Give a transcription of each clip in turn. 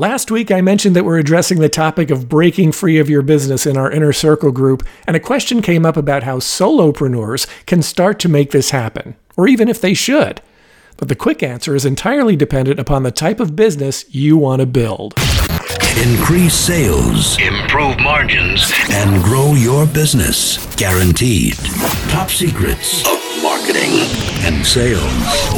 Last week, I mentioned that we're addressing the topic of breaking free of your business in our inner circle group, and a question came up about how solopreneurs can start to make this happen, or even if they should. But the quick answer is entirely dependent upon the type of business you want to build. Increase sales, improve margins, and grow your business. Guaranteed. Top secrets of marketing and sales.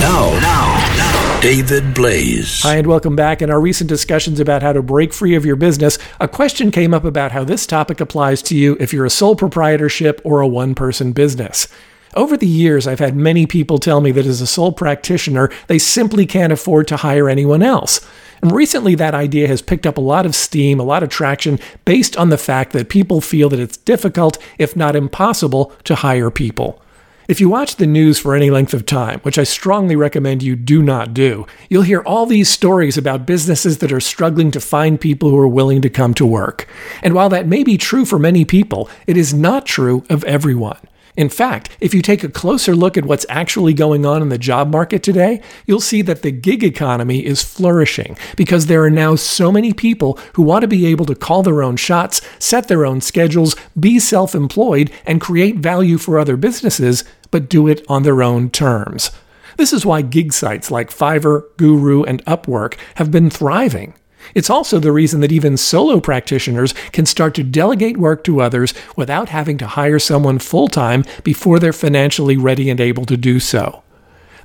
Now, now, now. David Blaise. Hi, and welcome back. In our recent discussions about how to break free of your business, a question came up about how this topic applies to you if you're a sole proprietorship or a one person business. Over the years, I've had many people tell me that as a sole practitioner, they simply can't afford to hire anyone else. And recently, that idea has picked up a lot of steam, a lot of traction, based on the fact that people feel that it's difficult, if not impossible, to hire people. If you watch the news for any length of time, which I strongly recommend you do not do, you'll hear all these stories about businesses that are struggling to find people who are willing to come to work. And while that may be true for many people, it is not true of everyone. In fact, if you take a closer look at what's actually going on in the job market today, you'll see that the gig economy is flourishing because there are now so many people who want to be able to call their own shots, set their own schedules, be self employed, and create value for other businesses, but do it on their own terms. This is why gig sites like Fiverr, Guru, and Upwork have been thriving. It's also the reason that even solo practitioners can start to delegate work to others without having to hire someone full time before they're financially ready and able to do so.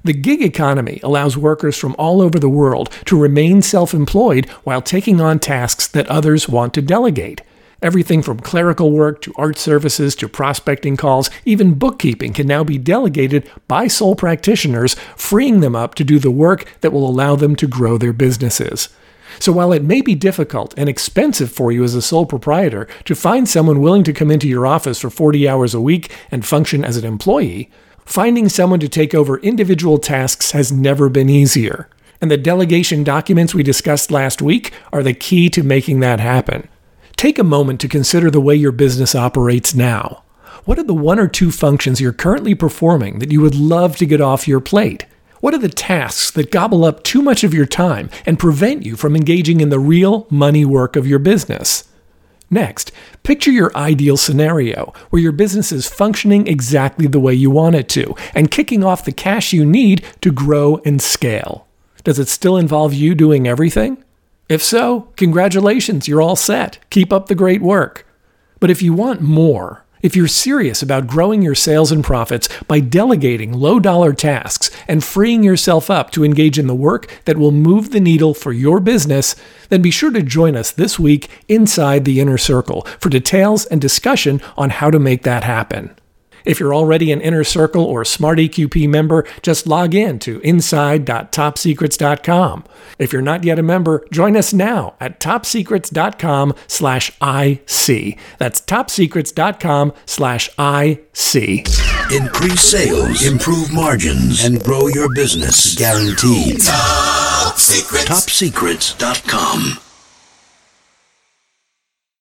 The gig economy allows workers from all over the world to remain self employed while taking on tasks that others want to delegate. Everything from clerical work to art services to prospecting calls, even bookkeeping can now be delegated by sole practitioners, freeing them up to do the work that will allow them to grow their businesses. So while it may be difficult and expensive for you as a sole proprietor to find someone willing to come into your office for 40 hours a week and function as an employee, finding someone to take over individual tasks has never been easier. And the delegation documents we discussed last week are the key to making that happen. Take a moment to consider the way your business operates now. What are the one or two functions you're currently performing that you would love to get off your plate? What are the tasks that gobble up too much of your time and prevent you from engaging in the real money work of your business? Next, picture your ideal scenario where your business is functioning exactly the way you want it to and kicking off the cash you need to grow and scale. Does it still involve you doing everything? If so, congratulations, you're all set. Keep up the great work. But if you want more, if you're serious about growing your sales and profits by delegating low dollar tasks and freeing yourself up to engage in the work that will move the needle for your business, then be sure to join us this week inside the Inner Circle for details and discussion on how to make that happen. If you're already an Inner Circle or Smart EQP member, just log in to inside.topsecrets.com. If you're not yet a member, join us now at topsecrets.com slash IC. That's topsecrets.com slash IC. Increase sales, improve margins, and grow your business. Guaranteed. Top Secrets. TopSecrets.com.